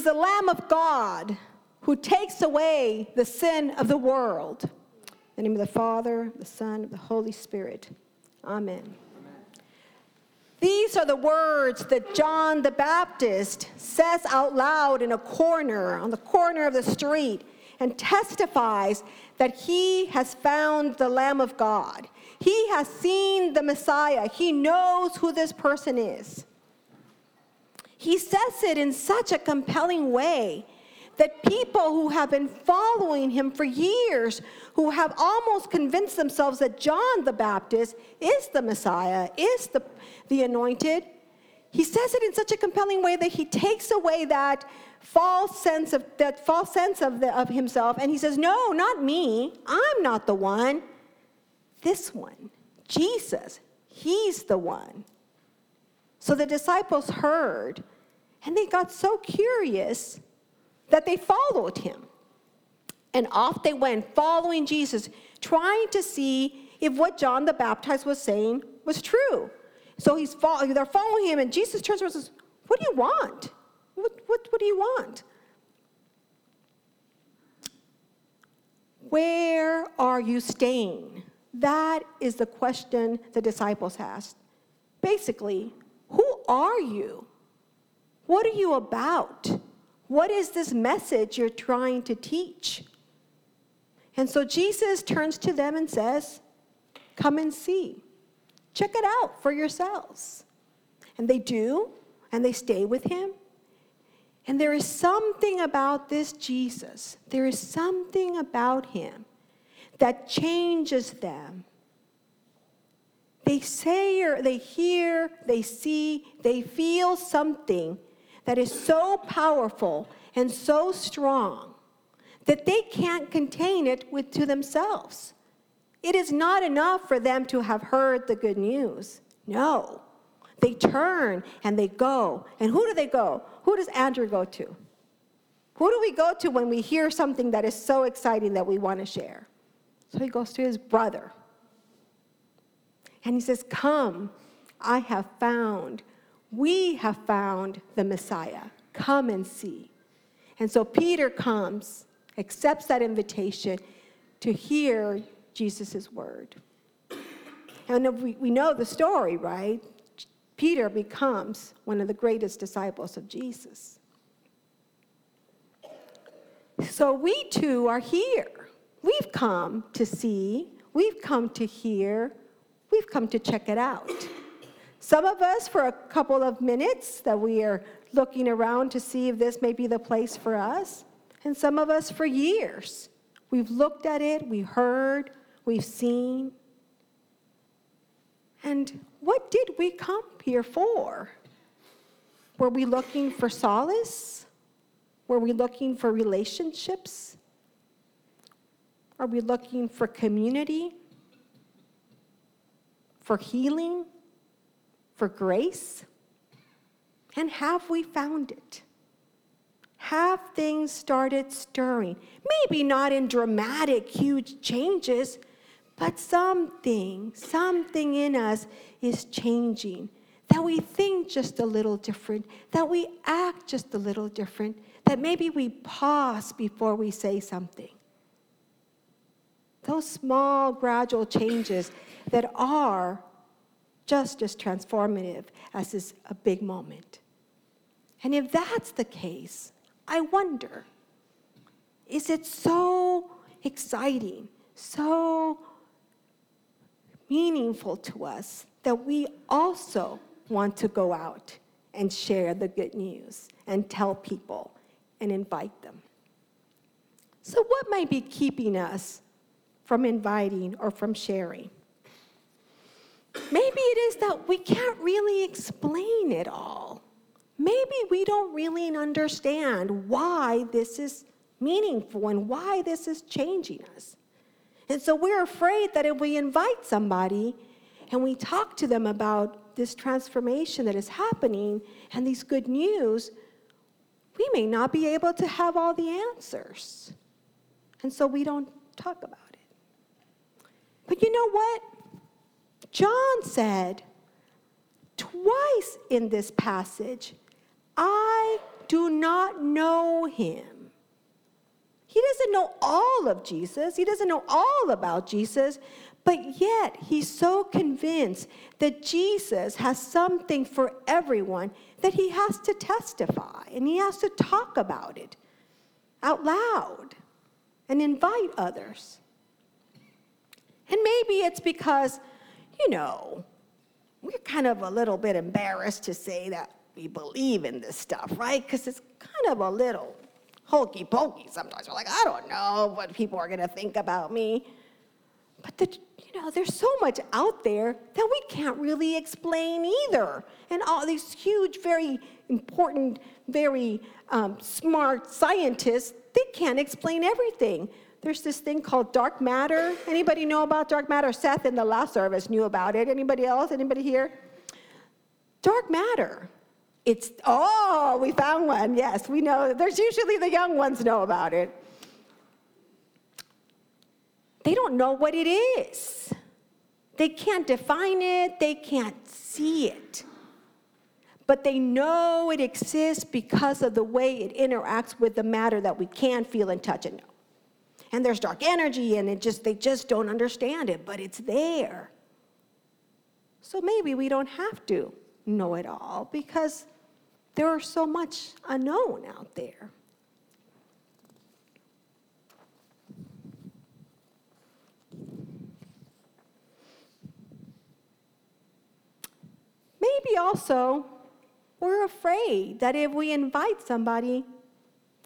is the Lamb of God who takes away the sin of the world. In the name of the Father, the Son, of the Holy Spirit. Amen. These are the words that John the Baptist says out loud in a corner, on the corner of the street, and testifies that he has found the Lamb of God. He has seen the Messiah. He knows who this person is. He says it in such a compelling way that people who have been following him for years, who have almost convinced themselves that John the Baptist is the Messiah, is the, the anointed, he says it in such a compelling way that he takes away that false sense of that false sense of, the, of himself and he says no not me. I'm not the one. This one jesus he's the one. So the disciples heard and they got so curious that they followed him. And off they went, following Jesus, trying to see if what John the Baptist was saying was true. So he's they're following him, and Jesus turns around and says, What do you want? What, what, what do you want? Where are you staying? That is the question the disciples asked. Basically, who are you? What are you about? What is this message you're trying to teach? And so Jesus turns to them and says, Come and see. Check it out for yourselves. And they do, and they stay with him. And there is something about this Jesus, there is something about him that changes them. They say or they hear, they see, they feel something that is so powerful and so strong that they can't contain it with, to themselves. It is not enough for them to have heard the good news. No. They turn and they go. And who do they go? Who does Andrew go to? Who do we go to when we hear something that is so exciting that we want to share? So he goes to his brother. And he says, Come, I have found we have found the Messiah. Come and see. And so Peter comes, accepts that invitation to hear Jesus' word. And we, we know the story, right? Peter becomes one of the greatest disciples of Jesus. So we too are here. We've come to see, we've come to hear, we've come to check it out. Some of us, for a couple of minutes, that we are looking around to see if this may be the place for us. And some of us, for years, we've looked at it, we've heard, we've seen. And what did we come here for? Were we looking for solace? Were we looking for relationships? Are we looking for community? For healing? For grace? And have we found it? Have things started stirring? Maybe not in dramatic, huge changes, but something, something in us is changing. That we think just a little different, that we act just a little different, that maybe we pause before we say something. Those small, gradual changes that are just as transformative as this a big moment. And if that's the case, I wonder is it so exciting, so meaningful to us that we also want to go out and share the good news and tell people and invite them? So, what might be keeping us from inviting or from sharing? Maybe it is that we can't really explain it all. Maybe we don't really understand why this is meaningful and why this is changing us. And so we're afraid that if we invite somebody and we talk to them about this transformation that is happening and these good news, we may not be able to have all the answers. And so we don't talk about it. But you know what? John said twice in this passage, I do not know him. He doesn't know all of Jesus, he doesn't know all about Jesus, but yet he's so convinced that Jesus has something for everyone that he has to testify and he has to talk about it out loud and invite others. And maybe it's because, you know, we're kind of a little bit embarrassed to say that we believe in this stuff, right? Because it's kind of a little hokey pokey sometimes. We're like, I don't know what people are going to think about me. But the, you know, there's so much out there that we can't really explain either. And all these huge, very important, very um, smart scientists, they can't explain everything. There's this thing called dark matter. Anybody know about dark matter? Seth in the last service knew about it. Anybody else? Anybody here? Dark matter. It's, oh, we found one. Yes, we know. There's usually the young ones know about it. They don't know what it is. They can't define it, they can't see it. But they know it exists because of the way it interacts with the matter that we can feel and touch and. And there's dark energy and it just they just don't understand it, but it's there. So maybe we don't have to know it all because there is so much unknown out there. Maybe also we're afraid that if we invite somebody,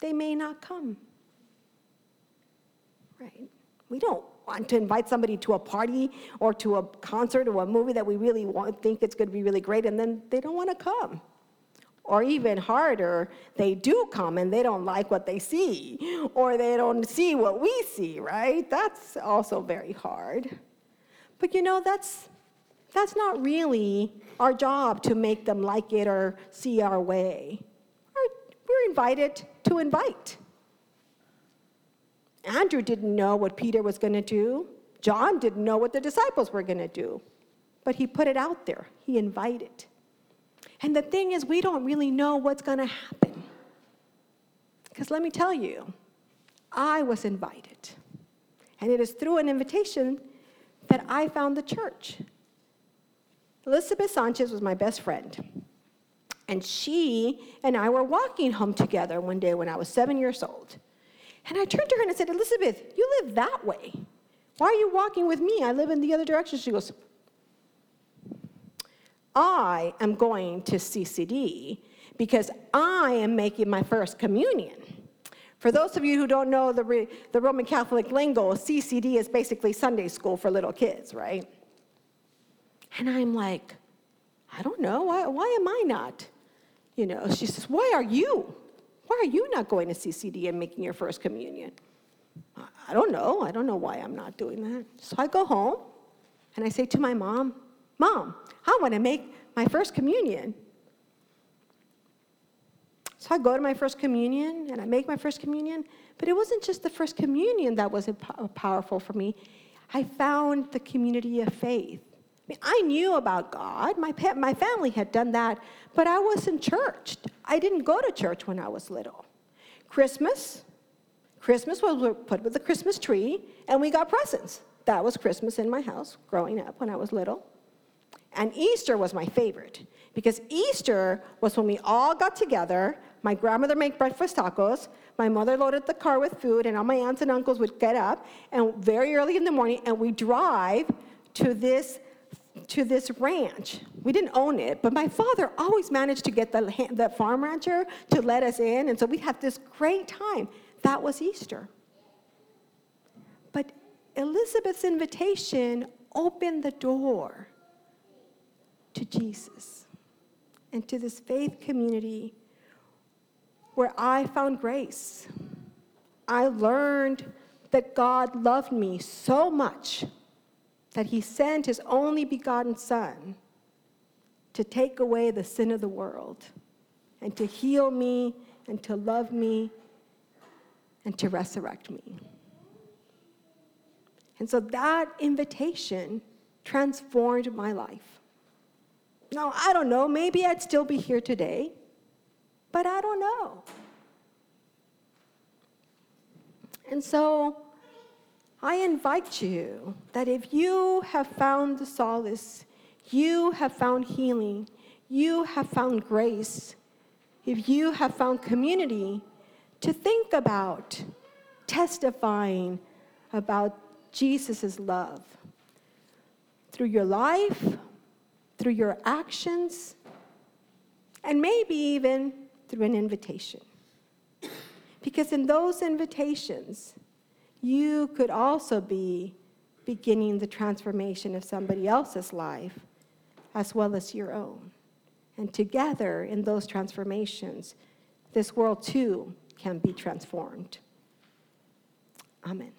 they may not come. Right? We don't want to invite somebody to a party or to a concert or a movie that we really want, think it's going to be really great, and then they don't want to come. Or even harder, they do come and they don't like what they see, or they don't see what we see, right? That's also very hard. But you know, that's, that's not really our job to make them like it or see our way. We're invited to invite. Andrew didn't know what Peter was going to do. John didn't know what the disciples were going to do. But he put it out there, he invited. And the thing is, we don't really know what's going to happen. Because let me tell you, I was invited. And it is through an invitation that I found the church. Elizabeth Sanchez was my best friend. And she and I were walking home together one day when I was seven years old. And I turned to her and I said, Elizabeth, you live that way. Why are you walking with me? I live in the other direction. She goes, I am going to CCD because I am making my first communion. For those of you who don't know the, the Roman Catholic lingo, CCD is basically Sunday school for little kids, right? And I'm like, I don't know. Why, why am I not? You know, she says, Why are you? Why are you not going to CCD and making your first communion? I don't know. I don't know why I'm not doing that. So I go home and I say to my mom, Mom, I want to make my first communion. So I go to my first communion and I make my first communion, but it wasn't just the first communion that was powerful for me. I found the community of faith. I, knew about God. My, my family had done that, but I wasn't churched. I didn't go to church when I was little. Christmas, Christmas was put with the Christmas tree, and we got presents. That was Christmas in my house growing up when I was little. And Easter was my favorite because Easter was when we all got together. My grandmother made breakfast tacos. My mother loaded the car with food, and all my aunts and uncles would get up and very early in the morning, and we drive to this to this ranch. We didn't own it, but my father always managed to get the, the farm rancher to let us in, and so we had this great time. That was Easter. But Elizabeth's invitation opened the door to Jesus and to this faith community where I found grace. I learned that God loved me so much that he sent his only begotten Son to take away the sin of the world and to heal me and to love me and to resurrect me. And so that invitation transformed my life. Now, I don't know, maybe I'd still be here today, but I don't know. And so I invite you that if you have found the solace, you have found healing, you have found grace, if you have found community, to think about testifying about Jesus' love through your life, through your actions, and maybe even through an invitation. Because in those invitations, you could also be beginning the transformation of somebody else's life as well as your own. And together in those transformations, this world too can be transformed. Amen.